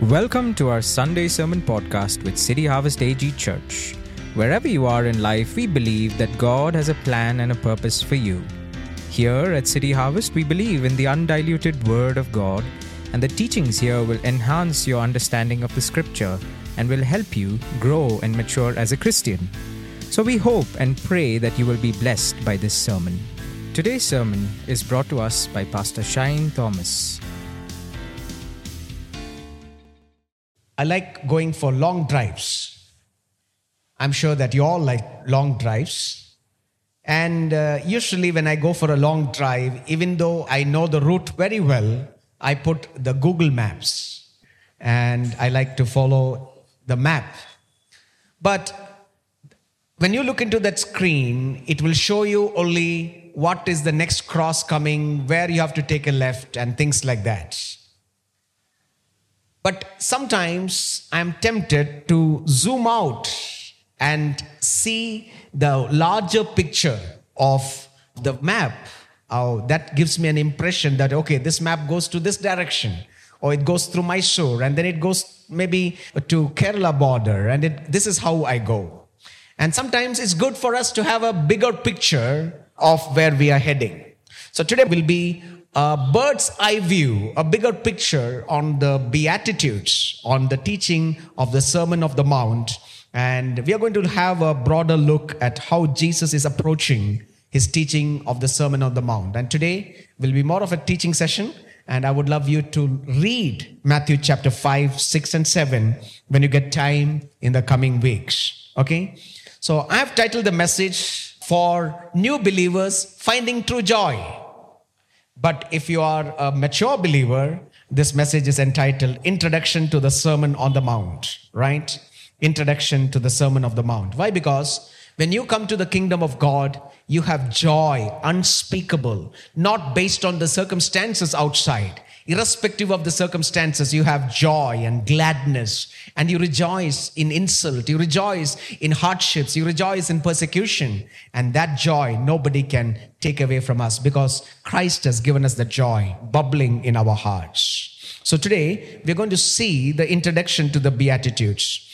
Welcome to our Sunday Sermon Podcast with City Harvest AG Church. Wherever you are in life, we believe that God has a plan and a purpose for you. Here at City Harvest, we believe in the undiluted Word of God, and the teachings here will enhance your understanding of the Scripture and will help you grow and mature as a Christian. So we hope and pray that you will be blessed by this sermon. Today's sermon is brought to us by Pastor Shine Thomas. I like going for long drives. I'm sure that you all like long drives. And uh, usually, when I go for a long drive, even though I know the route very well, I put the Google Maps and I like to follow the map. But when you look into that screen, it will show you only what is the next cross coming, where you have to take a left, and things like that. But sometimes I'm tempted to zoom out and see the larger picture of the map. Oh, that gives me an impression that, okay, this map goes to this direction, or it goes through Mysore, and then it goes maybe to Kerala border, and it, this is how I go. And sometimes it's good for us to have a bigger picture of where we are heading. So today we'll be a bird's eye view, a bigger picture on the Beatitudes, on the teaching of the Sermon of the Mount. And we are going to have a broader look at how Jesus is approaching his teaching of the Sermon on the Mount. And today will be more of a teaching session. And I would love you to read Matthew chapter 5, 6, and 7 when you get time in the coming weeks. Okay? So I have titled the message for new believers finding true joy. But if you are a mature believer, this message is entitled Introduction to the Sermon on the Mount, right? Introduction to the Sermon of the Mount. Why? Because when you come to the kingdom of God, you have joy unspeakable, not based on the circumstances outside. Irrespective of the circumstances, you have joy and gladness, and you rejoice in insult, you rejoice in hardships, you rejoice in persecution. And that joy nobody can take away from us because Christ has given us the joy bubbling in our hearts. So today, we're going to see the introduction to the Beatitudes.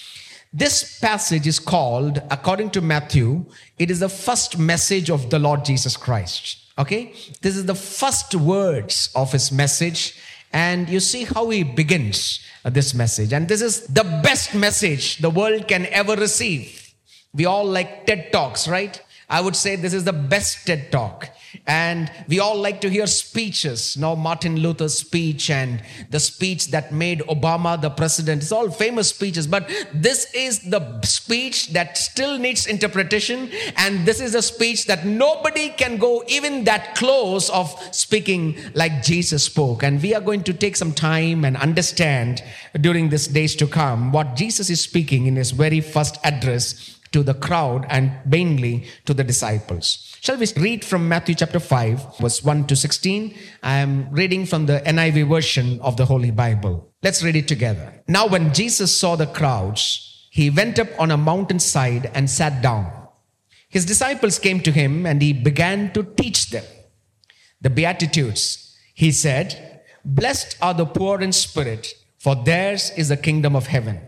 This passage is called, according to Matthew, it is the first message of the Lord Jesus Christ. Okay? This is the first words of his message. And you see how he begins uh, this message. And this is the best message the world can ever receive. We all like TED Talks, right? I would say this is the best TED Talk. And we all like to hear speeches. Now, Martin Luther's speech and the speech that made Obama the president. It's all famous speeches, but this is the speech that still needs interpretation. And this is a speech that nobody can go even that close of speaking like Jesus spoke. And we are going to take some time and understand during these days to come what Jesus is speaking in his very first address to the crowd and mainly to the disciples. Shall we read from Matthew chapter 5, verse 1 to 16? I am reading from the NIV version of the Holy Bible. Let's read it together. Now, when Jesus saw the crowds, he went up on a mountainside and sat down. His disciples came to him and he began to teach them the Beatitudes. He said, Blessed are the poor in spirit, for theirs is the kingdom of heaven.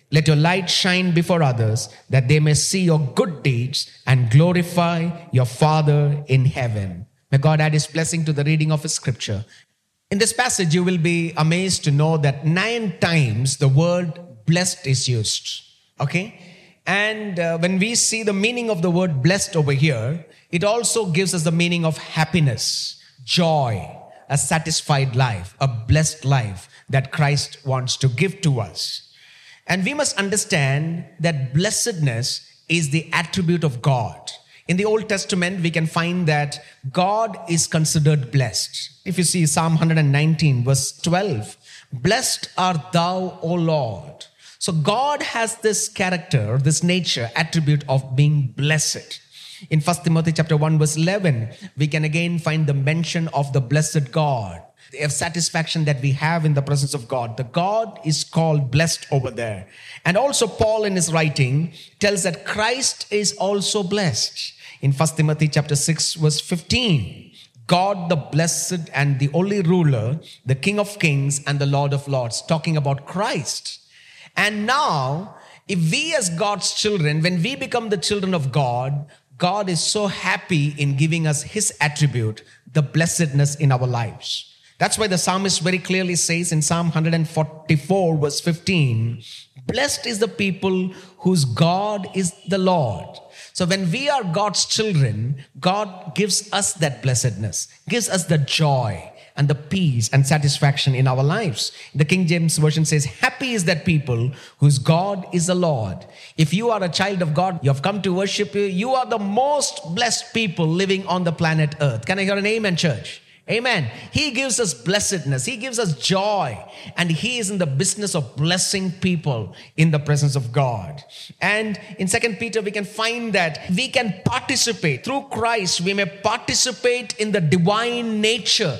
Let your light shine before others, that they may see your good deeds and glorify your Father in heaven. May God add his blessing to the reading of his scripture. In this passage, you will be amazed to know that nine times the word blessed is used. Okay? And uh, when we see the meaning of the word blessed over here, it also gives us the meaning of happiness, joy, a satisfied life, a blessed life that Christ wants to give to us. And we must understand that blessedness is the attribute of God. In the Old Testament, we can find that God is considered blessed. If you see Psalm 119, verse 12, blessed art thou, O Lord. So God has this character, this nature, attribute of being blessed. In 1 Timothy chapter 1, verse 11, we can again find the mention of the blessed God the satisfaction that we have in the presence of God. The God is called blessed over there. And also, Paul in his writing tells that Christ is also blessed. In 1 Timothy chapter 6, verse 15, God the blessed and the only ruler, the King of kings and the Lord of lords, talking about Christ. And now, if we as God's children, when we become the children of God, God is so happy in giving us his attribute, the blessedness in our lives. That's why the psalmist very clearly says in Psalm 144, verse 15, Blessed is the people whose God is the Lord. So when we are God's children, God gives us that blessedness, gives us the joy and the peace and satisfaction in our lives. The King James Version says, Happy is that people whose God is the Lord. If you are a child of God, you have come to worship you, you are the most blessed people living on the planet Earth. Can I hear an amen, church? Amen. He gives us blessedness. He gives us joy. And He is in the business of blessing people in the presence of God. And in Second Peter, we can find that we can participate through Christ, we may participate in the divine nature.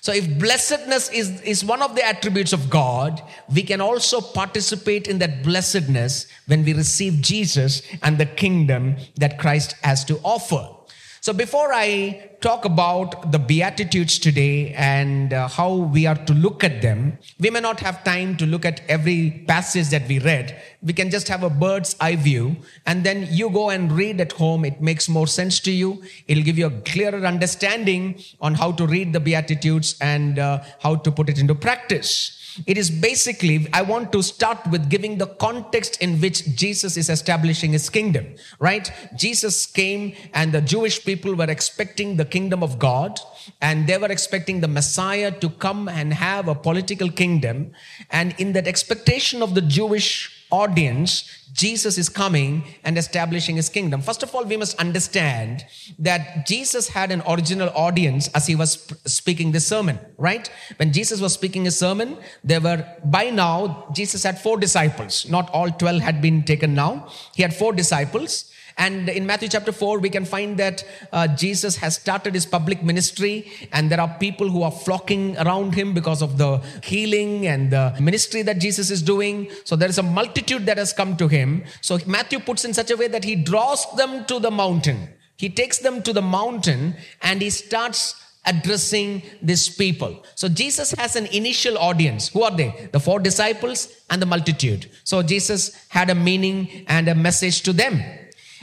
So, if blessedness is, is one of the attributes of God, we can also participate in that blessedness when we receive Jesus and the kingdom that Christ has to offer. So, before I talk about the Beatitudes today and uh, how we are to look at them, we may not have time to look at every passage that we read. We can just have a bird's eye view and then you go and read at home. It makes more sense to you. It'll give you a clearer understanding on how to read the Beatitudes and uh, how to put it into practice. It is basically, I want to start with giving the context in which Jesus is establishing his kingdom, right? Jesus came and the Jewish people were expecting the kingdom of God and they were expecting the Messiah to come and have a political kingdom. And in that expectation of the Jewish audience, Jesus is coming and establishing his kingdom. First of all, we must understand that Jesus had an original audience as he was speaking this sermon, right? When Jesus was speaking his sermon, there were, by now, Jesus had four disciples. Not all 12 had been taken now. He had four disciples. And in Matthew chapter 4, we can find that uh, Jesus has started his public ministry, and there are people who are flocking around him because of the healing and the ministry that Jesus is doing. So there is a multitude that has come to him. So Matthew puts in such a way that he draws them to the mountain. He takes them to the mountain and he starts addressing these people. So Jesus has an initial audience. Who are they? The four disciples and the multitude. So Jesus had a meaning and a message to them.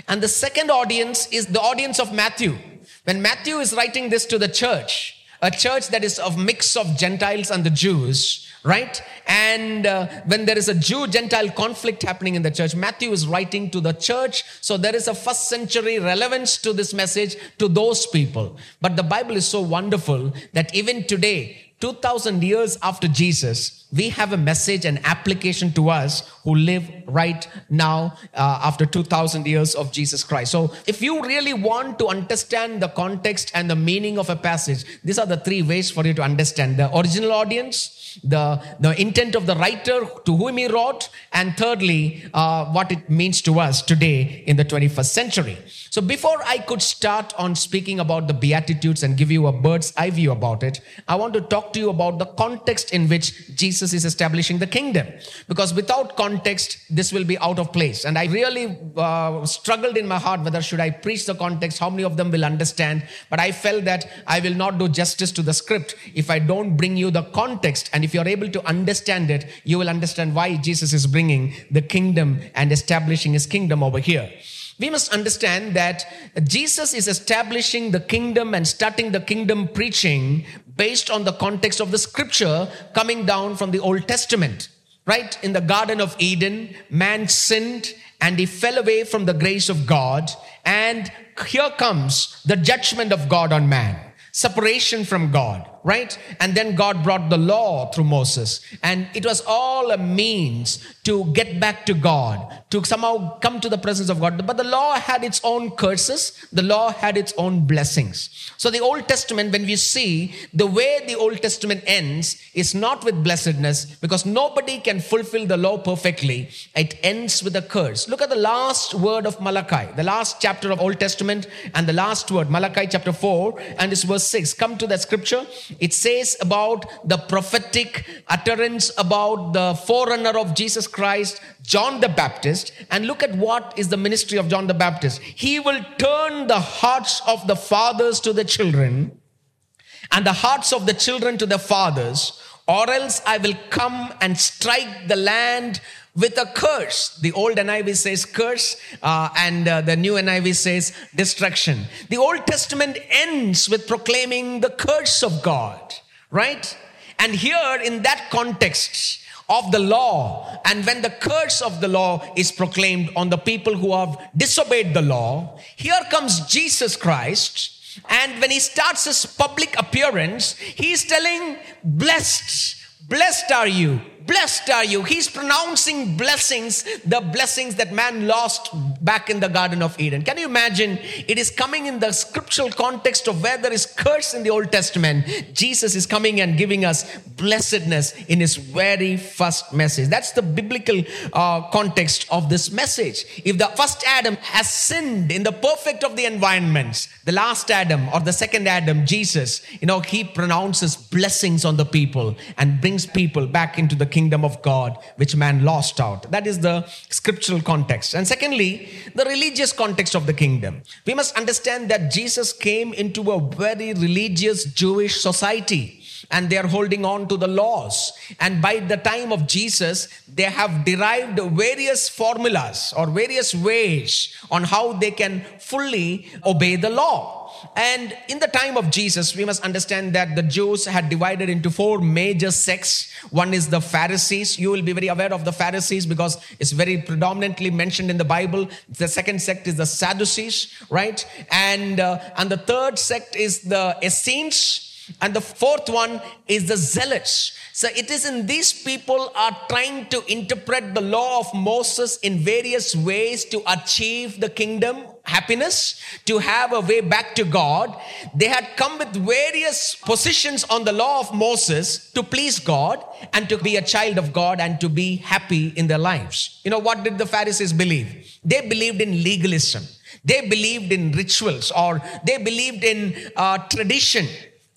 And the second audience is the audience of Matthew. When Matthew is writing this to the church, a church that is of mix of Gentiles and the Jews, right? And uh, when there is a Jew Gentile conflict happening in the church, Matthew is writing to the church. So there is a first century relevance to this message to those people. But the Bible is so wonderful that even today, 2000 years after Jesus, we have a message and application to us who live right now uh, after 2000 years of Jesus Christ. So, if you really want to understand the context and the meaning of a passage, these are the three ways for you to understand the original audience, the, the intent of the writer to whom he wrote, and thirdly, uh, what it means to us today in the 21st century. So, before I could start on speaking about the Beatitudes and give you a bird's eye view about it, I want to talk talk to you about the context in which Jesus is establishing the kingdom. Because without context, this will be out of place. And I really uh, struggled in my heart whether should I preach the context, how many of them will understand. But I felt that I will not do justice to the script if I don't bring you the context. And if you're able to understand it, you will understand why Jesus is bringing the kingdom and establishing his kingdom over here. We must understand that Jesus is establishing the kingdom and starting the kingdom preaching based on the context of the scripture coming down from the Old Testament. Right? In the Garden of Eden, man sinned and he fell away from the grace of God. And here comes the judgment of God on man, separation from God right? And then God brought the law through Moses. And it was all a means to get back to God, to somehow come to the presence of God. But the law had its own curses, the law had its own blessings. So the Old Testament, when we see the way the Old Testament ends, is not with blessedness because nobody can fulfill the law perfectly. It ends with a curse. Look at the last word of Malachi, the last chapter of Old Testament, and the last word, Malachi chapter 4, and it's verse 6. Come to that scripture. It says about the prophetic utterance about the forerunner of Jesus Christ, John the Baptist. And look at what is the ministry of John the Baptist. He will turn the hearts of the fathers to the children and the hearts of the children to the fathers, or else I will come and strike the land with a curse. The old NIV says curse, uh, and uh, the new NIV says destruction. The Old Testament ends with proclaiming the curse of God, right? And here, in that context, of the law, and when the curse of the law is proclaimed on the people who have disobeyed the law, here comes Jesus Christ, and when he starts his public appearance, he's telling, Blessed, blessed are you, Blessed are you. He's pronouncing blessings, the blessings that man lost back in the Garden of Eden. Can you imagine? It is coming in the scriptural context of where there is curse in the Old Testament. Jesus is coming and giving us blessedness in his very first message. That's the biblical uh, context of this message. If the first Adam has sinned in the perfect of the environments, the last Adam or the second Adam, Jesus, you know, he pronounces blessings on the people and brings people back into the kingdom of God, which man lost out. That is the scriptural context. And secondly, the religious context of the kingdom. We must understand that Jesus came into a very religious Jewish society and they are holding on to the laws. And by the time of Jesus, they have derived various formulas or various ways on how they can fully obey the law. And in the time of Jesus, we must understand that the Jews had divided into four major sects. One is the Pharisees. You will be very aware of the Pharisees because it's very predominantly mentioned in the Bible. The second sect is the Sadducees, right? And uh, and the third sect is the Essenes. And the fourth one is the zealots. So it is in these people are trying to interpret the law of Moses in various ways to achieve the kingdom happiness, to have a way back to God. They had come with various positions on the law of Moses to please God and to be a child of God and to be happy in their lives. You know, what did the Pharisees believe? They believed in legalism. They believed in rituals or they believed in uh, tradition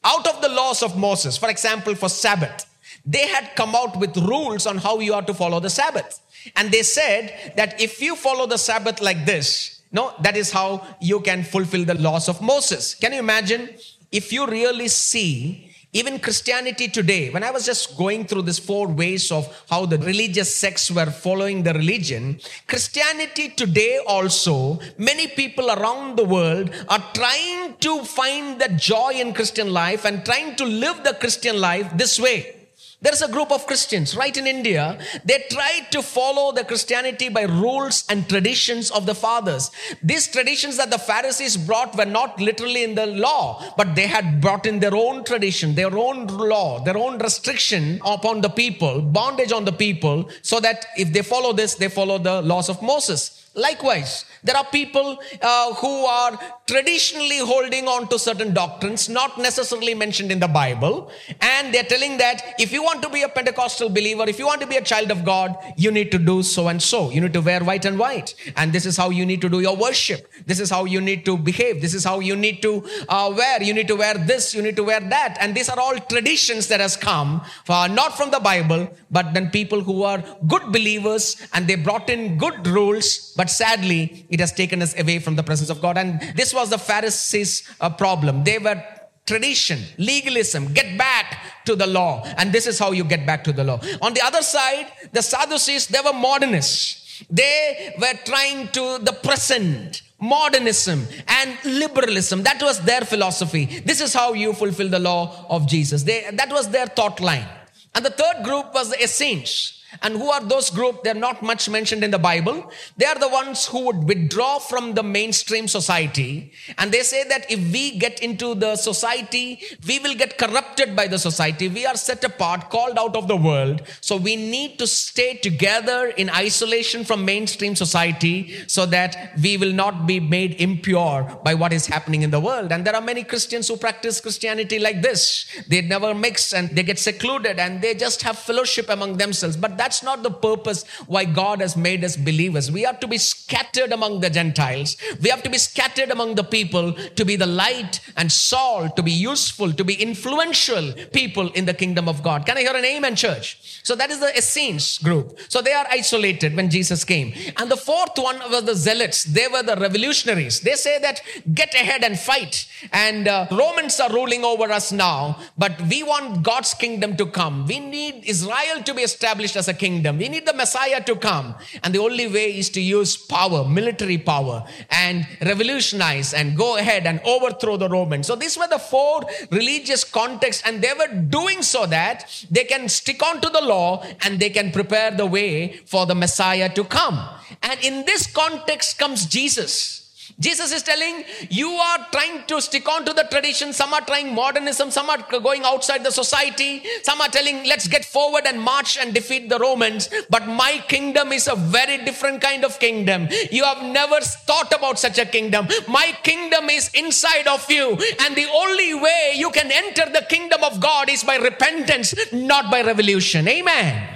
out of the laws of Moses. For example, for Sabbath, they had come out with rules on how you are to follow the Sabbath. And they said that if you follow the Sabbath like this, no, that is how you can fulfill the laws of Moses. Can you imagine if you really see even Christianity today, when I was just going through these four ways of how the religious sects were following the religion, Christianity today also, many people around the world are trying to find the joy in Christian life and trying to live the Christian life this way. There's a group of Christians right in India. They tried to follow the Christianity by rules and traditions of the fathers. These traditions that the Pharisees brought were not literally in the law, but they had brought in their own tradition, their own law, their own restriction upon the people, bondage on the people, so that if they follow this, they follow the laws of Moses. Likewise, there are people uh, who are traditionally holding on to certain doctrines, not necessarily mentioned in the Bible, and they're telling that if you want to be a Pentecostal believer, if you want to be a child of God, you need to do so and so. You need to wear white and white, and this is how you need to do your worship. This is how you need to behave. This is how you need to uh, wear. You need to wear this. You need to wear that, and these are all traditions that has come, not from the Bible, but then people who are good believers and they brought in good rules, but sadly, it has taken us away from the presence of God. And this was the Pharisees' uh, problem. They were tradition, legalism, get back to the law. And this is how you get back to the law. On the other side, the Sadducees, they were modernists. They were trying to the present, modernism and liberalism. That was their philosophy. This is how you fulfill the law of Jesus. They, that was their thought line. And the third group was the Essenes. And who are those group? They're not much mentioned in the Bible. They are the ones who would withdraw from the mainstream society. And they say that if we get into the society, we will get corrupted by the society. We are set apart, called out of the world. So we need to stay together in isolation from mainstream society so that we will not be made impure by what is happening in the world. And there are many Christians who practice Christianity like this. They never mix and they get secluded and they just have fellowship among themselves. But that's not the purpose why God has made us believers. We have to be scattered among the Gentiles. We have to be scattered among the people to be the light and salt, to be useful, to be influential people in the kingdom of God. Can I hear an amen, church? So that is the Essenes group. So they are isolated when Jesus came. And the fourth one was the Zealots. They were the revolutionaries. They say that get ahead and fight. And uh, Romans are ruling over us now, but we want God's kingdom to come. We need Israel to be established as a kingdom. We need the Messiah to come. And the only way is to use power, military power, and revolutionize and go ahead and overthrow the Romans. So these were the four religious contexts, and they were doing so that they can stick on to the law and they can prepare the way for the Messiah to come. And in this context comes Jesus. Jesus is telling you are trying to stick on to the tradition. Some are trying modernism. Some are going outside the society. Some are telling, let's get forward and march and defeat the Romans. But my kingdom is a very different kind of kingdom. You have never thought about such a kingdom. My kingdom is inside of you. And the only way you can enter the kingdom of God is by repentance, not by revolution. Amen.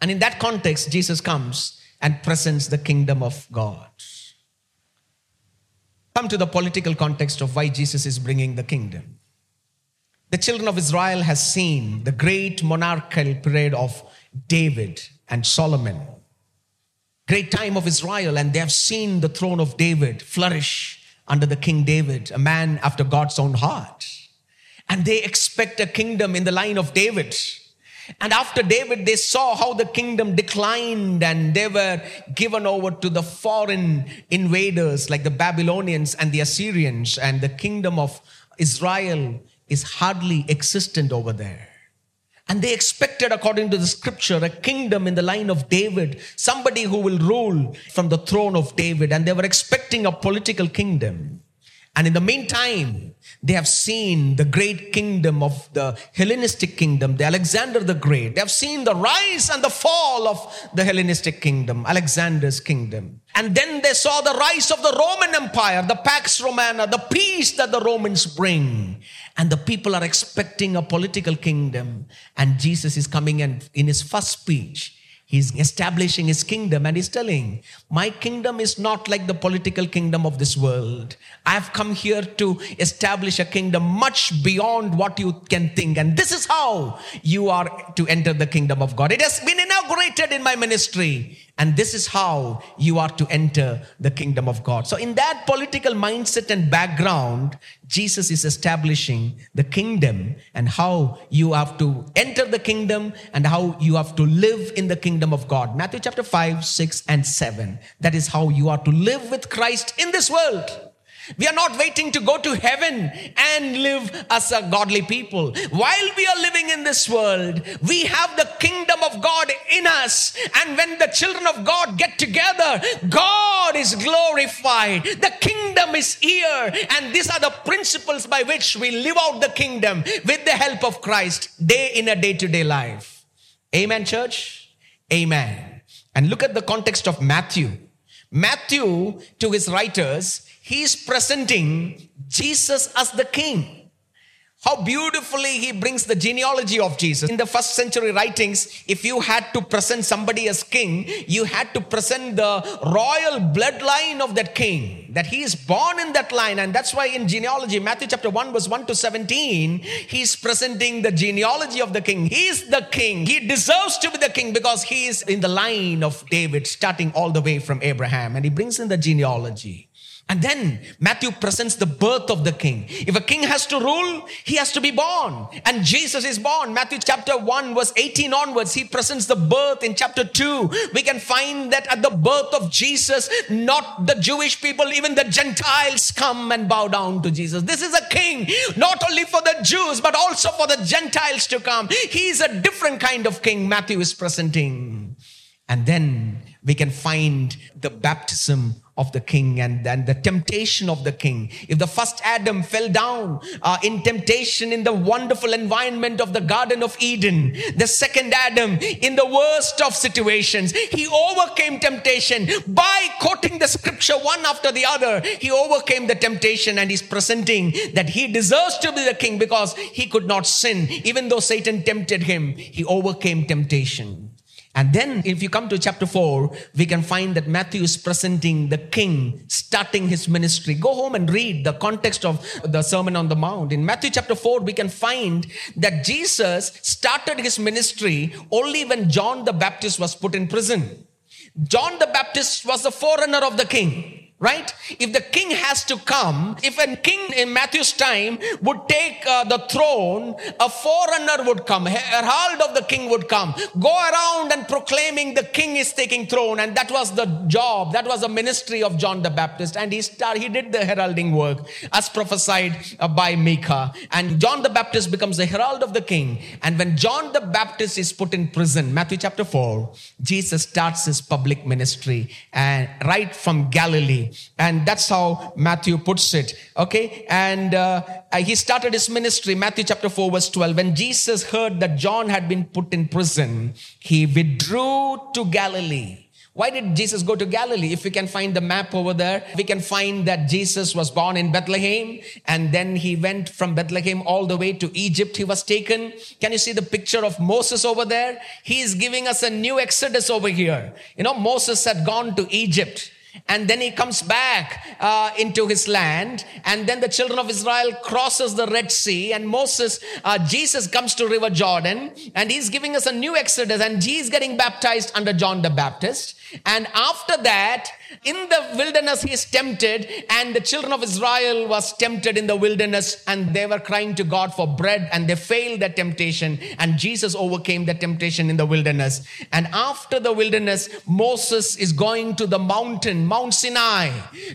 And in that context, Jesus comes and presents the kingdom of God come to the political context of why Jesus is bringing the kingdom. The children of Israel has seen the great monarchical period of David and Solomon. Great time of Israel and they have seen the throne of David flourish under the King David, a man after God's own heart. And they expect a kingdom in the line of David. And after David, they saw how the kingdom declined and they were given over to the foreign invaders like the Babylonians and the Assyrians, and the kingdom of Israel is hardly existent over there. And they expected, according to the scripture, a kingdom in the line of David, somebody who will rule from the throne of David. And they were expecting a political kingdom. And in the meantime, they have seen the great kingdom of the Hellenistic kingdom, the Alexander the Great. They have seen the rise and the fall of the Hellenistic kingdom, Alexander's kingdom. And then they saw the rise of the Roman Empire, the Pax Romana, the peace that the Romans bring. And the people are expecting a political kingdom. And Jesus is coming and in his first speech, He's establishing his kingdom and he's telling, My kingdom is not like the political kingdom of this world. I've come here to establish a kingdom much beyond what you can think. And this is how you are to enter the kingdom of God. It has been inaugurated in my ministry. And this is how you are to enter the kingdom of God. So, in that political mindset and background, Jesus is establishing the kingdom and how you have to enter the kingdom and how you have to live in the kingdom of God. Matthew chapter 5, 6, and 7. That is how you are to live with Christ in this world. We are not waiting to go to heaven and live as a godly people. While we are living in this world, we have the kingdom of God in us. And when the children of God get together, God is glorified. The kingdom is here. And these are the principles by which we live out the kingdom with the help of Christ day in a day to day life. Amen, church? Amen. And look at the context of Matthew Matthew, to his writers, he's presenting Jesus as the king. How beautifully he brings the genealogy of Jesus. In the first century writings, if you had to present somebody as king, you had to present the royal bloodline of that king, that he is born in that line. And that's why in genealogy, Matthew chapter 1, verse 1 to 17, he's presenting the genealogy of the king. He's the king. He deserves to be the king because he is in the line of David, starting all the way from Abraham. And he brings in the genealogy. And then Matthew presents the birth of the king. If a king has to rule, he has to be born. And Jesus is born. Matthew chapter 1, verse 18 onwards, he presents the birth. In chapter 2, we can find that at the birth of Jesus, not the Jewish people, even the Gentiles come and bow down to Jesus. This is a king, not only for the Jews, but also for the Gentiles to come. He is a different kind of king Matthew is presenting. And then we can find the baptism of the king and then the temptation of the king. If the first Adam fell down uh, in temptation in the wonderful environment of the Garden of Eden, the second Adam in the worst of situations, he overcame temptation by quoting the scripture one after the other. He overcame the temptation and he's presenting that he deserves to be the king because he could not sin. Even though Satan tempted him, he overcame temptation. And then, if you come to chapter 4, we can find that Matthew is presenting the king starting his ministry. Go home and read the context of the Sermon on the Mount. In Matthew chapter 4, we can find that Jesus started his ministry only when John the Baptist was put in prison. John the Baptist was the forerunner of the king right? If the king has to come if a king in matthew's time would take uh, the throne a forerunner would come herald of the king would come go around and proclaiming the king is taking throne. And that was the job that was the ministry of john the baptist. And he started he did the heralding work as prophesied uh, by micah. And john the baptist becomes the herald of the king. And when john the baptist is put in prison matthew chapter 4 jesus starts his public ministry and right from galilee and that's how Matthew puts it. Okay. And uh, he started his ministry, Matthew chapter 4, verse 12. When Jesus heard that John had been put in prison, he withdrew to Galilee. Why did Jesus go to Galilee? If we can find the map over there, we can find that Jesus was born in Bethlehem and then he went from Bethlehem all the way to Egypt. He was taken. Can you see the picture of Moses over there? He is giving us a new exodus over here. You know, Moses had gone to Egypt and then he comes back uh, into his land. And then the children of israel crosses the red sea. And moses uh, jesus comes to river jordan. And he's giving us a new exodus. And he's getting baptized under john the baptist. And after that in the wilderness he is tempted and the children of israel was tempted in the wilderness and they were crying to god for bread and they failed that temptation and jesus overcame the temptation in the wilderness. And after the wilderness moses is going to the mountain mount sinai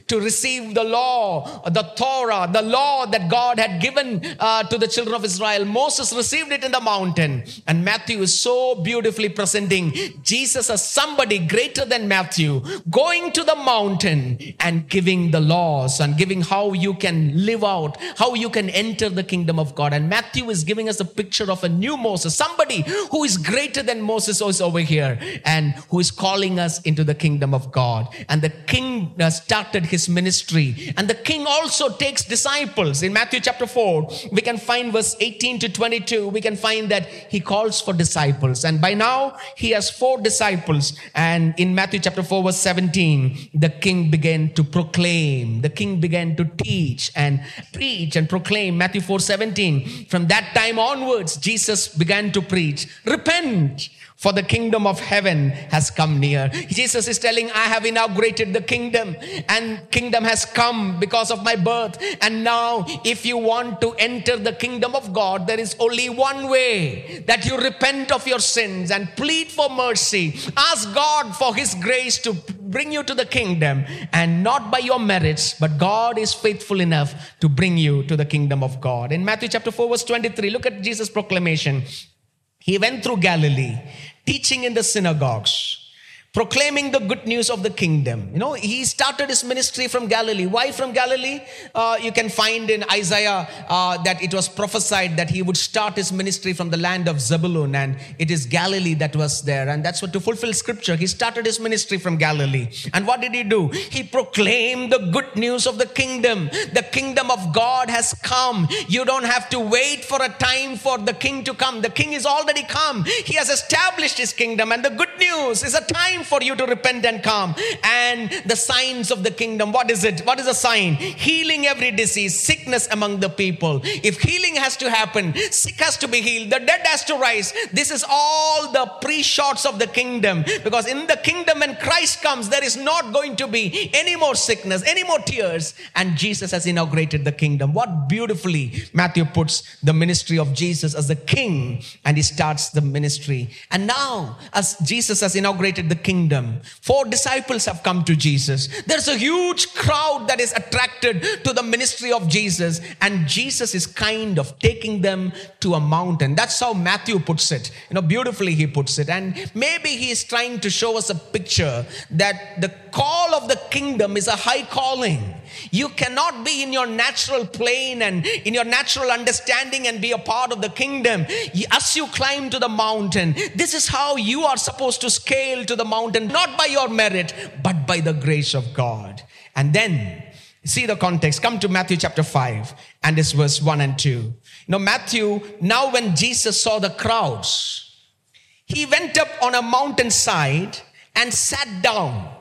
to receive the law the torah the law that god had given uh, to the children of israel. Moses received it in the mountain and matthew is so beautifully presenting jesus as somebody greater than matthew going to the mountain and giving the laws and giving how you can live out, how you can enter the kingdom of God. And Matthew is giving us a picture of a new Moses, somebody who is greater than Moses is over here and who is calling us into the kingdom of God. And the king uh, started his ministry. And the king also takes disciples. In Matthew chapter 4, we can find verse 18 to 22, we can find that he calls for disciples. And by now, he has four disciples. And in Matthew chapter 4, verse 17, the king began to proclaim, the king began to teach and preach and proclaim. Matthew 4 17. From that time onwards, Jesus began to preach, repent for the kingdom of heaven has come near. Jesus is telling, I have inaugurated the kingdom and kingdom has come because of my birth. And now, if you want to enter the kingdom of God, there is only one way that you repent of your sins and plead for mercy. Ask God for his grace to bring you to the kingdom and not by your merits, but God is faithful enough to bring you to the kingdom of God. In Matthew chapter 4, verse 23, look at Jesus' proclamation. He went through Galilee teaching in the synagogues, proclaiming the good news of the kingdom. You know, he started his ministry from Galilee. Why from Galilee? Uh, you can find in Isaiah uh, that it was prophesied that he would start his ministry from the land of Zebulun, and it is Galilee that was there. And that's what to fulfill scripture, he started his ministry from Galilee. And what did he do? He proclaimed the good news of the kingdom. The kingdom of God has come. You don't have to wait for a time for the king to come. The king is already come. He has established his kingdom, and the good news is a time for you to repent and come. And the signs of the kingdom, what is it? What is a sign? Healing every disease, sickness among the people. If healing has to happen, sick has to be healed, the dead has to rise. This is all the pre shots of the kingdom. Because in the kingdom, when Christ comes, there is not going to be any more sickness, any more tears. And Jesus has inaugurated the kingdom. What beautifully Matthew puts the ministry of Jesus as the king and he starts the ministry. And now, as Jesus has inaugurated the kingdom, kingdom. Four disciples have come to Jesus. There's a huge crowd that is attracted to the ministry of Jesus, and Jesus is kind of taking them to a mountain. That's how Matthew puts it. You know, beautifully he puts it. And maybe he is trying to show us a picture that the call of the kingdom is a high calling. You cannot be in your natural plane and in your natural understanding and be a part of the kingdom. As you climb to the mountain, this is how you are supposed to scale to the mountain, not by your merit, but by the grace of God. And then, see the context. Come to Matthew chapter 5 and this verse 1 and 2. You know, Matthew, now when Jesus saw the crowds, he went up on a mountainside and sat down.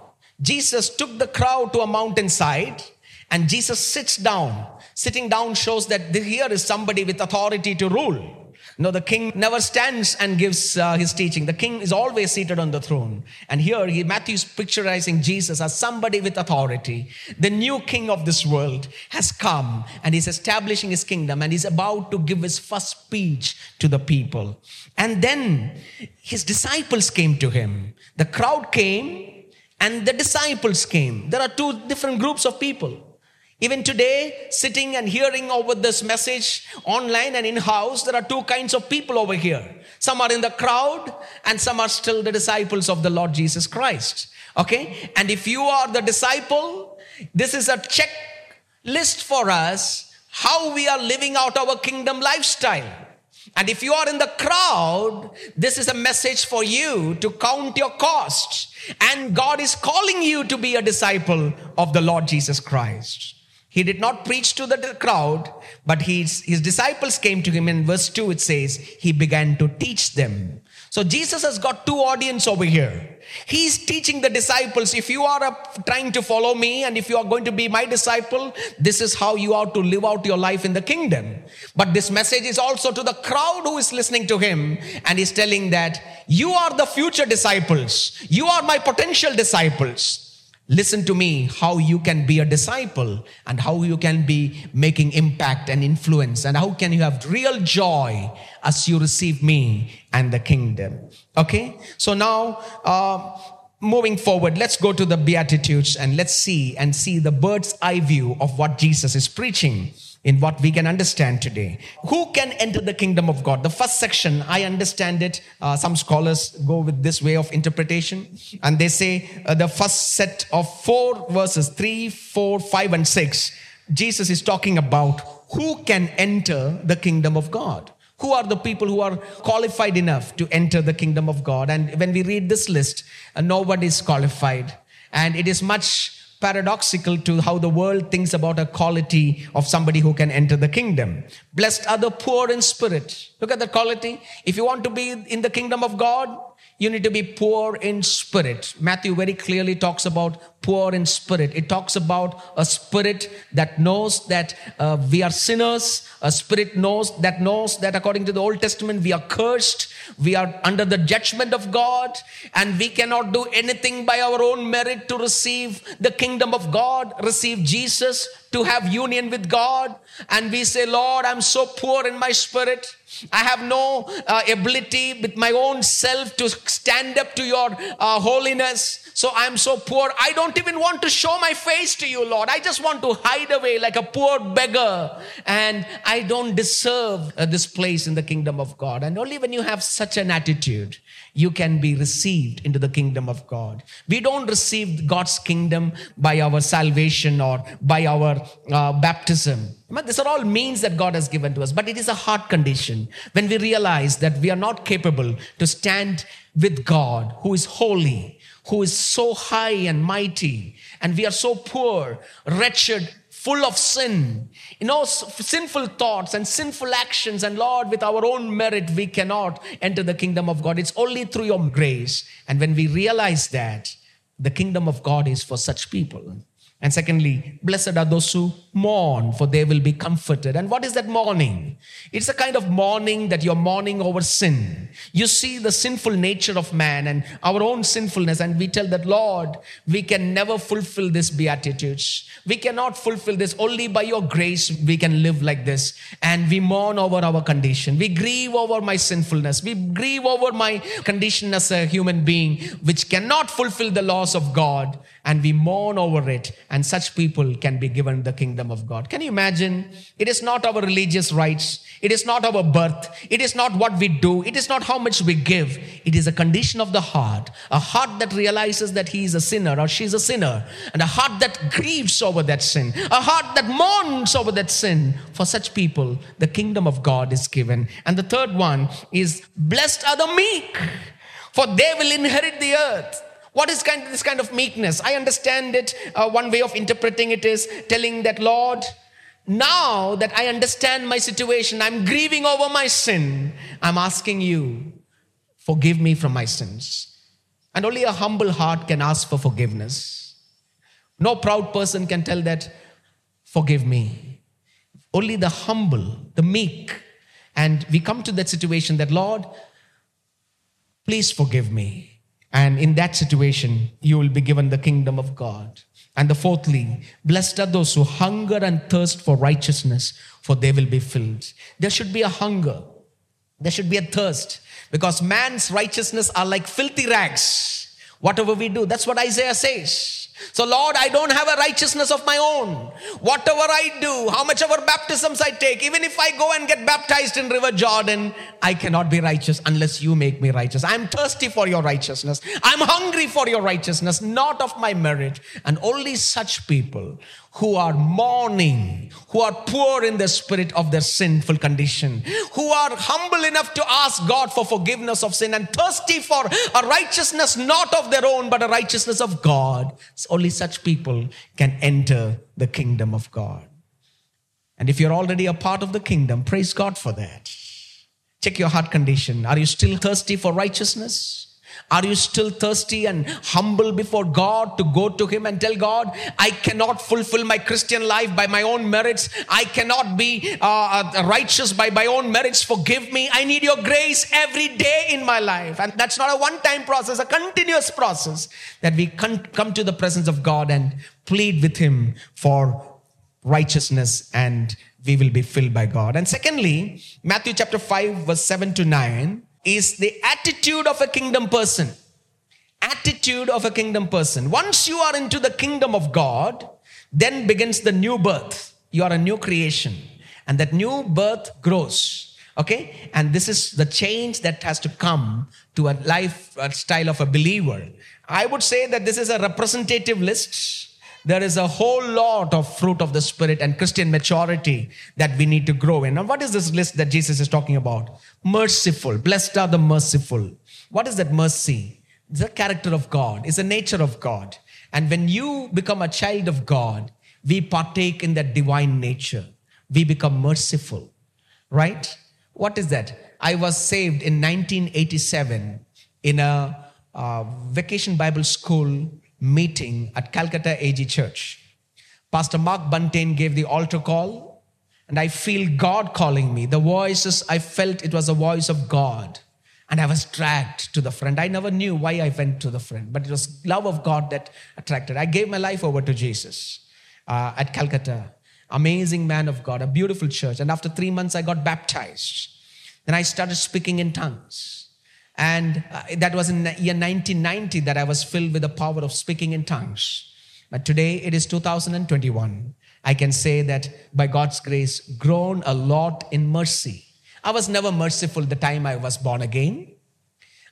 Jesus took the crowd to a mountainside and Jesus sits down. Sitting down shows that here is somebody with authority to rule. No, the king never stands and gives uh, his teaching. The king is always seated on the throne. And here, he, Matthew's picturizing Jesus as somebody with authority. The new king of this world has come and he's establishing his kingdom and he's about to give his first speech to the people. And then his disciples came to him. The crowd came and the disciples came. There are two different groups of people. Even today, sitting and hearing over this message online and in house, there are two kinds of people over here. Some are in the crowd, and some are still the disciples of the Lord Jesus Christ. Okay? And if you are the disciple, this is a checklist for us how we are living out our kingdom lifestyle. And if you are in the crowd, this is a message for you to count your costs. And God is calling you to be a disciple of the Lord Jesus Christ. He did not preach to the crowd, but his, his disciples came to him. In verse 2, it says, he began to teach them. So Jesus has got two audience over here. He's teaching the disciples, if you are trying to follow me and if you are going to be my disciple, this is how you are to live out your life in the kingdom. But this message is also to the crowd who is listening to him and he's telling that you are the future disciples. You are my potential disciples. Listen to me how you can be a disciple and how you can be making impact and influence and how can you have real joy as you receive me and the kingdom. Okay, so now uh, moving forward, let's go to the Beatitudes and let's see and see the bird's eye view of what Jesus is preaching in what we can understand today. Who can enter the kingdom of God? The first section, I understand it. Uh, some scholars go with this way of interpretation, and they say uh, the first set of four verses three, four, five, and six Jesus is talking about who can enter the kingdom of God. Who are the people who are qualified enough to enter the kingdom of God? And when we read this list, uh, nobody is qualified. And it is much paradoxical to how the world thinks about a quality of somebody who can enter the kingdom. Blessed are the poor in spirit. Look at the quality. If you want to be in the kingdom of God, you need to be poor in spirit. Matthew very clearly talks about poor in spirit. It talks about a spirit that knows that uh, we are sinners. A spirit knows that knows that according to the Old Testament we are cursed. We are under the judgment of God, and we cannot do anything by our own merit to receive the kingdom of God, receive Jesus, to have union with God. And we say, Lord, I'm so poor in my spirit. I have no uh, ability with my own self to stand up to your uh, holiness. So I'm so poor. I don't even want to show my face to you, Lord. I just want to hide away like a poor beggar. And I don't deserve uh, this place in the kingdom of God. And only when you have such an attitude, you can be received into the kingdom of God. We don't receive God's kingdom by our salvation or by our uh, baptism. These are all means that God has given to us, but it is a heart condition when we realize that we are not capable to stand with God who is holy, who is so high and mighty, and we are so poor, wretched, full of sin, you know, sinful thoughts and sinful actions. And Lord, with our own merit, we cannot enter the kingdom of God. It's only through your grace. And when we realize that, the kingdom of God is for such people. And secondly, blessed are those who mourn, for they will be comforted. And what is that mourning? It's a kind of mourning that you're mourning over sin. You see the sinful nature of man and our own sinfulness, and we tell that, Lord, we can never fulfill this beatitudes. We cannot fulfill this. Only by your grace we can live like this. And we mourn over our condition. We grieve over my sinfulness. We grieve over my condition as a human being, which cannot fulfill the laws of God and we mourn over it, and such people can be given the kingdom of God. Can you imagine? It is not our religious rights, it is not our birth, it is not what we do, it is not how much we give. It is a condition of the heart, a heart that realizes that he is a sinner or she is a sinner, and a heart that grieves over that sin, a heart that mourns over that sin. For such people, the kingdom of God is given. And the third one is blessed are the meek, for they will inherit the earth. What is kind of this kind of meekness? I understand it. Uh, one way of interpreting it is telling that, Lord, now that I understand my situation, I'm grieving over my sin. I'm asking you, forgive me from my sins. And only a humble heart can ask for forgiveness. No proud person can tell that, forgive me. Only the humble, the meek. And we come to that situation that, Lord, please forgive me. And in that situation, you will be given the kingdom of God. And the fourthly, blessed are those who hunger and thirst for righteousness, for they will be filled. There should be a hunger. There should be a thirst because man's righteousness are like filthy rags. Whatever we do, that's what Isaiah says. So, Lord, I don't have a righteousness of my own. Whatever I do, how much ever baptisms I take, even if I go and get baptized in River Jordan, I cannot be righteous unless you make me righteous. I'm thirsty for your righteousness. I'm hungry for your righteousness, not of my merit. And only such people who are mourning, who are poor in the spirit of their sinful condition, who are humble enough to ask God for forgiveness of sin and thirsty for a righteousness not of their own, but a righteousness of God. Only such people can enter the kingdom of God. And if you're already a part of the kingdom, praise God for that. Check your heart condition. Are you still thirsty for righteousness? Are you still thirsty and humble before God to go to Him and tell God, I cannot fulfill my Christian life by my own merits. I cannot be uh, uh, righteous by my own merits. Forgive me. I need your grace every day in my life. And that's not a one time process, a continuous process that we come to the presence of God and plead with Him for righteousness and we will be filled by God. And secondly, Matthew chapter 5, verse 7 to 9 is the attitude of a kingdom person. Attitude of a kingdom person. Once you are into the kingdom of God, then begins the new birth. You are a new creation. And that new birth grows. Okay? And this is the change that has to come to a lifestyle of a believer. I would say that this is a representative list there is a whole lot of fruit of the Spirit and Christian maturity that we need to grow in. Now, what is this list that Jesus is talking about? Merciful. Blessed are the merciful. What is that mercy? It's the character of God, it's the nature of God. And when you become a child of God, we partake in that divine nature. We become merciful, right? What is that? I was saved in 1987 in a uh, vacation Bible school meeting at Calcutta AG Church. Pastor Mark Buntain gave the altar call, and I feel God calling me. The voices, I felt it was a voice of God. And I was dragged to the front. I never knew why I went to the front, but it was love of God that attracted. I gave my life over to Jesus uh, at Calcutta. Amazing man of God, a beautiful church. And after three months, I got baptized. Then I started speaking in tongues. And uh, that was in the year 1990 that I was filled with the power of speaking in tongues. But today it is 2021. I can say that by God's grace, grown a lot in mercy. I was never merciful the time I was born again.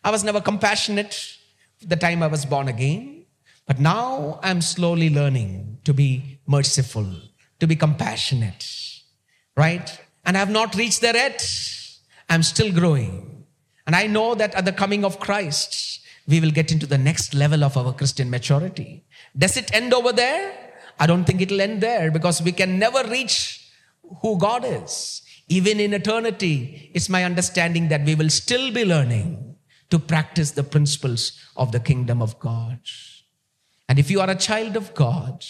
I was never compassionate the time I was born again. But now I'm slowly learning to be merciful, to be compassionate, right? And I have not reached there yet. I'm still growing. And I know that at the coming of Christ, we will get into the next level of our Christian maturity. Does it end over there? I don't think it'll end there because we can never reach who God is. Even in eternity, it's my understanding that we will still be learning to practice the principles of the kingdom of God. And if you are a child of God,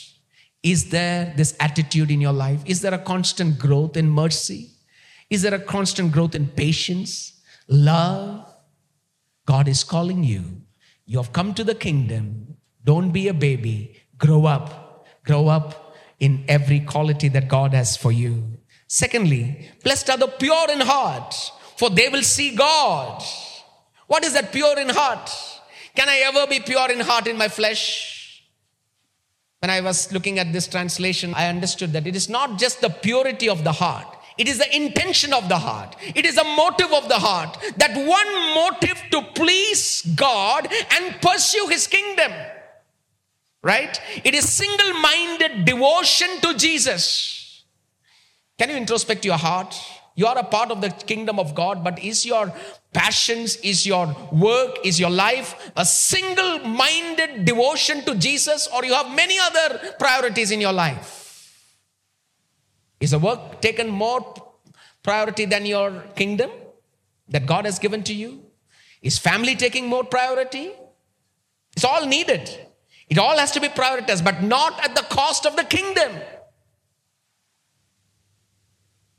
is there this attitude in your life? Is there a constant growth in mercy? Is there a constant growth in patience, love? God is calling you. You have come to the kingdom. Don't be a baby. Grow up grow up in every quality that God has for you. Secondly, blessed are the pure in heart, for they will see God. What is that pure in heart? Can I ever be pure in heart in my flesh? When I was looking at this translation, I understood that it is not just the purity of the heart, it is the intention of the heart. It is a motive of the heart. That one motive to please God and pursue His kingdom right? It is single minded devotion to Jesus. Can you introspect your heart? You are a part of the kingdom of God, but is your passions, is your work, is your life a single minded devotion to Jesus, or you have many other priorities in your life? Is the work taken more priority than your kingdom that God has given to you? Is family taking more priority? It's all needed. It all has to be prioritized, but not at the cost of the kingdom.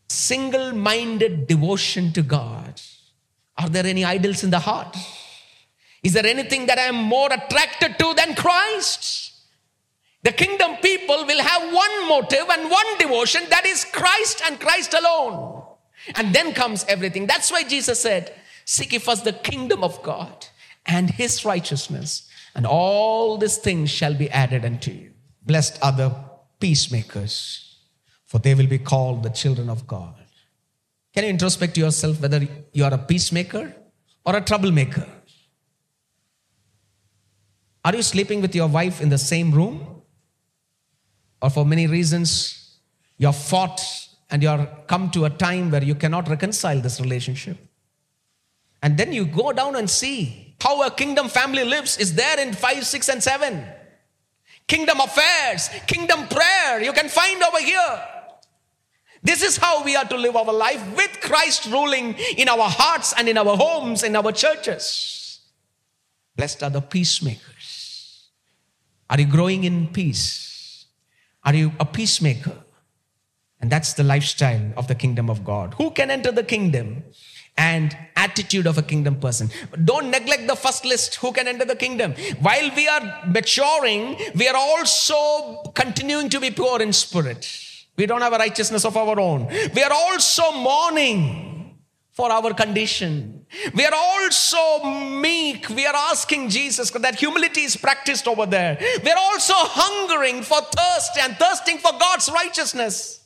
Single minded devotion to God. Are there any idols in the heart? Is there anything that I am more attracted to than Christ? The kingdom people will have one motive and one devotion that is Christ and Christ alone. And then comes everything. That's why Jesus said, Seek ye first the kingdom of God and his righteousness, and all these things shall be added unto you. Blessed are the peacemakers, for they will be called the children of God. Can you introspect yourself whether you are a peacemaker or a troublemaker? Are you sleeping with your wife in the same room? Or for many reasons, you have fought and you are come to a time where you cannot reconcile this relationship. And then you go down and see how a kingdom family lives is there in 5, 6, and 7. Kingdom affairs, kingdom prayer, you can find over here. This is how we are to live our life with Christ ruling in our hearts and in our homes, in our churches. Blessed are the peacemakers. Are you growing in peace? Are you a peacemaker? And that's the lifestyle of the kingdom of God. Who can enter the kingdom? and attitude of a kingdom person. Don't neglect the first list who can enter the kingdom. While we are maturing, we are also continuing to be pure in spirit. We don't have a righteousness of our own. We are also mourning for our condition. We are also meek. We are asking Jesus that humility is practiced over there. We are also hungering for thirst and thirsting for God's righteousness.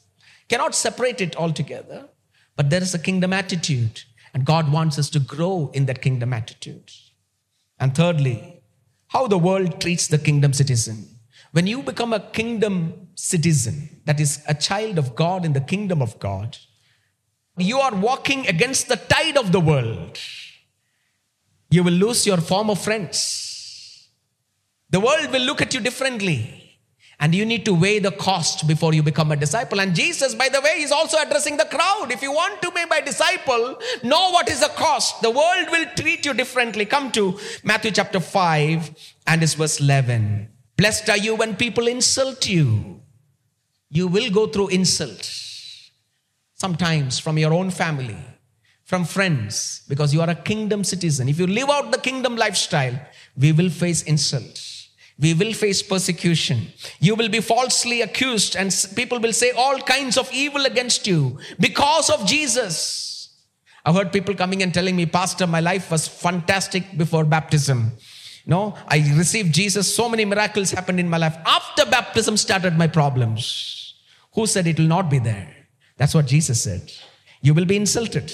Cannot separate it altogether. But there is a kingdom attitude and God wants us to grow in that kingdom attitude. And thirdly, how the world treats the kingdom citizen. When you become a kingdom citizen, that is a child of God in the kingdom of God, you are walking against the tide of the world. You will lose your former friends. The world will look at you differently. And you need to weigh the cost before you become a disciple. And Jesus, by the way, is also addressing the crowd. If you want to be my disciple, know what is the cost. The world will treat you differently. Come to Matthew chapter 5 and it's verse 11. Blessed are you when people insult you. You will go through insult. Sometimes from your own family, from friends, because you are a kingdom citizen. If you live out the kingdom lifestyle, we will face insult. We will face persecution. You will be falsely accused, and people will say all kinds of evil against you because of Jesus. I've heard people coming and telling me, Pastor, my life was fantastic before baptism. No, I received Jesus. So many miracles happened in my life. After baptism started my problems. Who said it will not be there? That's what Jesus said. You will be insulted.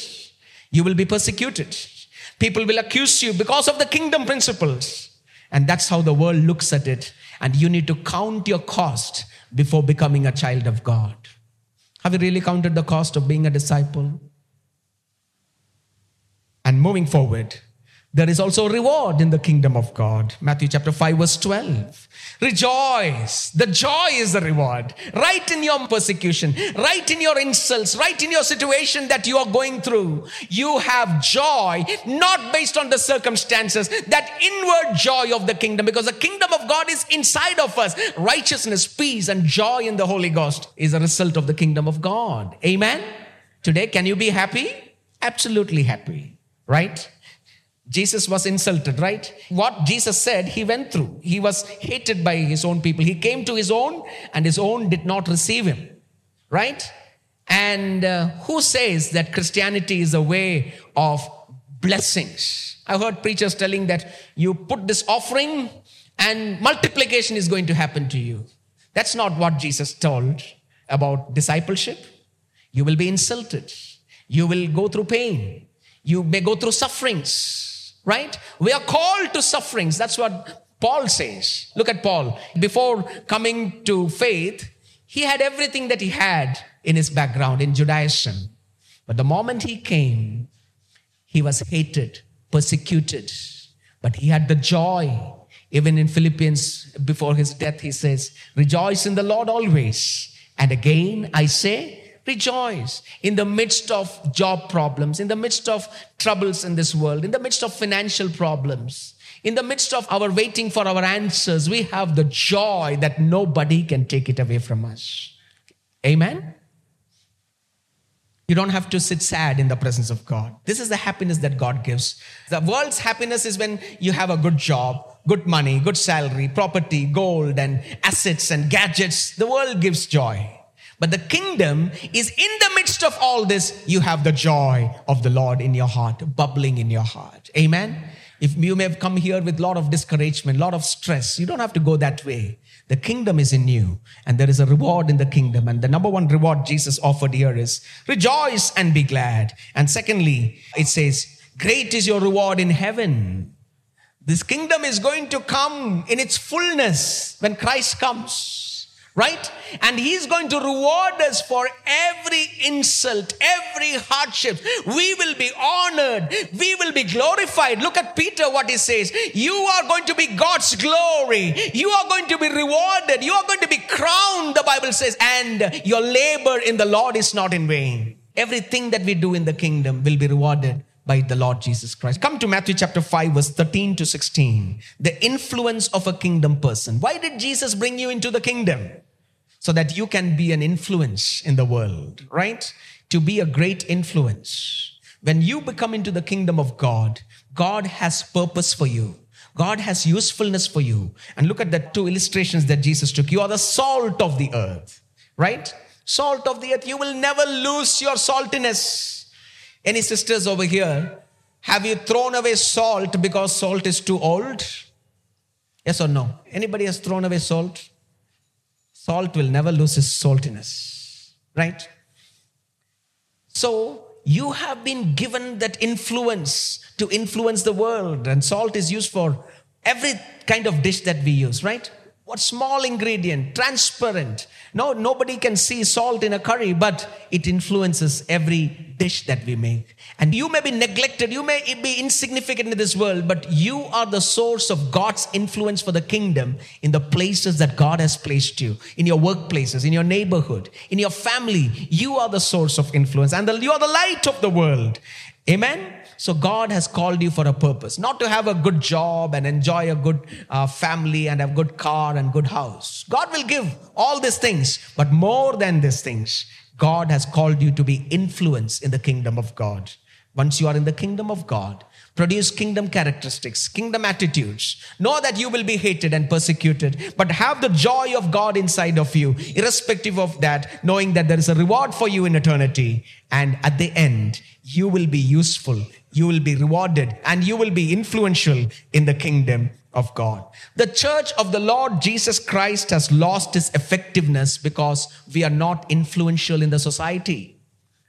You will be persecuted. People will accuse you because of the kingdom principles. And that's how the world looks at it. And you need to count your cost before becoming a child of God. Have you really counted the cost of being a disciple? And moving forward, there is also reward in the kingdom of God. Matthew chapter 5, verse 12. Rejoice. The joy is the reward. Right in your persecution, right in your insults, right in your situation that you are going through, you have joy, not based on the circumstances, that inward joy of the kingdom, because the kingdom of God is inside of us. Righteousness, peace, and joy in the Holy Ghost is a result of the kingdom of God. Amen. Today, can you be happy? Absolutely happy, right? Jesus was insulted, right? What Jesus said, he went through. He was hated by his own people. He came to his own, and his own did not receive him, right? And uh, who says that Christianity is a way of blessings? I've heard preachers telling that you put this offering and multiplication is going to happen to you. That's not what Jesus told about discipleship. You will be insulted, you will go through pain, you may go through sufferings right? We are called to sufferings. That's what Paul says. Look at Paul. Before coming to faith, he had everything that he had in his background in Judaism. But the moment he came, he was hated, persecuted. But he had the joy. Even in Philippians, before his death, he says, Rejoice in the Lord always. And again, I say, Rejoice in the midst of job problems, in the midst of troubles in this world, in the midst of financial problems, in the midst of our waiting for our answers. We have the joy that nobody can take it away from us. Amen. You don't have to sit sad in the presence of God. This is the happiness that God gives. The world's happiness is when you have a good job, good money, good salary, property, gold, and assets and gadgets. The world gives joy. But the kingdom is in the midst of all this, you have the joy of the Lord in your heart, bubbling in your heart. Amen. If you may have come here with a lot of discouragement, a lot of stress, you don't have to go that way. The kingdom is in you, and there is a reward in the kingdom. And the number one reward Jesus offered here is rejoice and be glad. And secondly, it says, Great is your reward in heaven. This kingdom is going to come in its fullness when Christ comes right? And he's going to reward us for every insult, every hardship. We will be honored. We will be glorified. Look at Peter, what he says. You are going to be God's glory. You are going to be rewarded. You are going to be crowned, the Bible says, and your labor in the Lord is not in vain. Everything that we do in the kingdom will be rewarded by the Lord Jesus Christ. Come to Matthew chapter 5, verse 13 to 16. The influence of a kingdom person. Why did Jesus bring you into the kingdom? So that you can be an influence in the world, right? To be a great influence. When you become into the kingdom of God, God has purpose for you. God has usefulness for you. And look at the two illustrations that Jesus took. You are the salt of the earth, right? Salt of the earth. You will never lose your saltiness. Any sisters over here, have you thrown away salt because salt is too old? Yes or no? Anybody has thrown away salt? Salt will never lose its saltiness, right? So you have been given that influence to influence the world, and salt is used for every kind of dish that we use, right? What small ingredient, transparent. No, nobody can see salt in a curry, but it influences every dish that we make. And you may be neglected, you may be insignificant in this world, but you are the source of God's influence for the kingdom in the places that God has placed you, in your workplaces, in your neighborhood, in your family. You are the source of influence, and the, you are the light of the world. Amen. So God has called you for a purpose, not to have a good job and enjoy a good uh, family and a good car and good house. God will give all these things, but more than these things, God has called you to be influence in the kingdom of God. Once you are in the kingdom of God, produce kingdom characteristics, kingdom attitudes. Know that you will be hated and persecuted, but have the joy of God inside of you, irrespective of that, knowing that there is a reward for you in eternity. And at the end, you will be useful, you will be rewarded, and you will be influential in the kingdom of God. The church of the Lord Jesus Christ has lost its effectiveness because we are not influential in the society.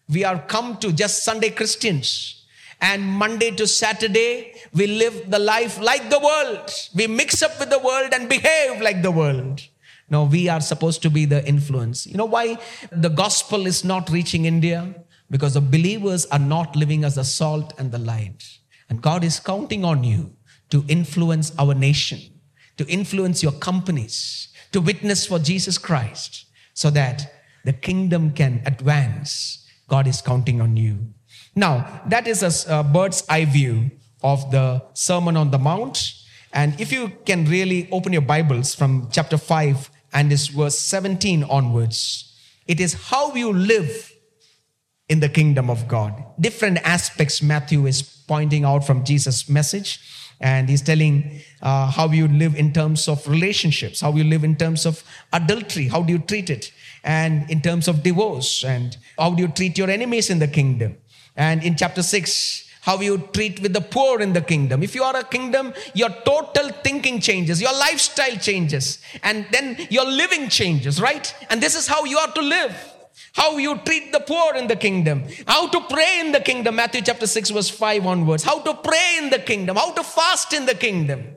We are come to just Sunday Christians. And Monday to Saturday, we live the life like the world. We mix up with the world and behave like the world. No, we are supposed to be the influence. You know why the gospel is not reaching India? Because the believers are not living as the salt and the light. And God is counting on you to influence our nation, to influence your companies, to witness for Jesus Christ, so that the kingdom can advance. God is counting on you. Now, that is a, bird's eye view of the Sermon on the Mount. And if you can really open your Bibles from chapter 5 and this verse 17 onwards, it is how you live in the kingdom of God. Different aspects Matthew is pointing out from Jesus' message. And he's telling uh, how you live in terms of relationships, how you live in terms of adultery, how do you treat it, and in terms of divorce, and how do you treat your enemies in the kingdom. And in chapter 6, how you treat with the poor in the kingdom. If you are a kingdom, your total thinking changes, your lifestyle changes, and then your living changes, right? And this is how you are to live. How you treat the poor in the kingdom. How to pray in the kingdom. Matthew chapter 6, verse 5 onwards. How to pray in the kingdom. How to fast in the kingdom.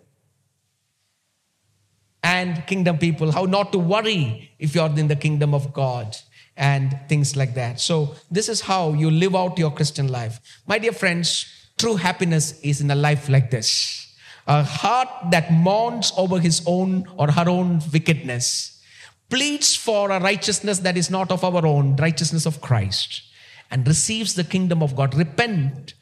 And kingdom people, how not to worry if you are in the kingdom of God and things like that. So, this is how you live out your Christian life. My dear friends, true happiness is in a life like this a heart that mourns over his own or her own wickedness, pleads for a righteousness that is not of our own, righteousness of Christ, and receives the kingdom of God. Repent,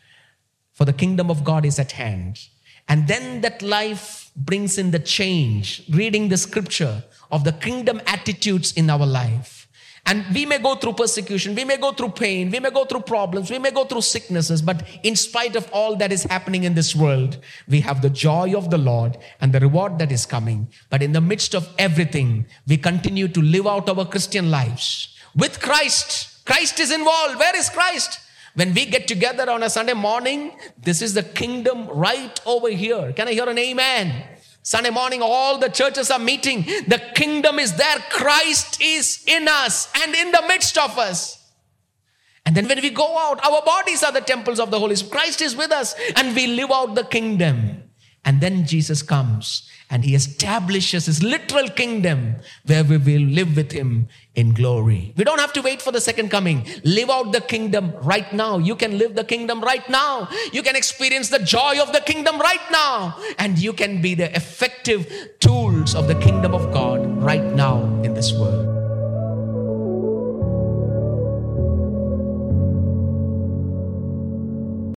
for the kingdom of God is at hand. And then that life brings in the change, reading the scripture of the kingdom attitudes in our life and we may go through persecution, we may go through pain, we may go through problems, we may go through sicknesses, but in spite of all that is happening in this world, we have the joy of the Lord and the reward that is coming. But in the midst of everything, we continue to live out our Christian lives with Christ. Christ is involved. Where is Christ? When we get together on a Sunday morning, this is the kingdom right over here. Can I hear an amen? Sunday morning, all the churches are meeting. The kingdom is there. Christ is in us and in the midst of us. And then when we go out, our bodies are the temples of the Holy Spirit. Christ is with us and we live out the kingdom. And then Jesus comes and he establishes his literal kingdom where we will live with him in glory. We don't have to wait for the second coming. Live out the kingdom right now. You can live the kingdom right now. You can experience the joy of the kingdom right now. And you can be the effective tools of the kingdom of God right now in this world.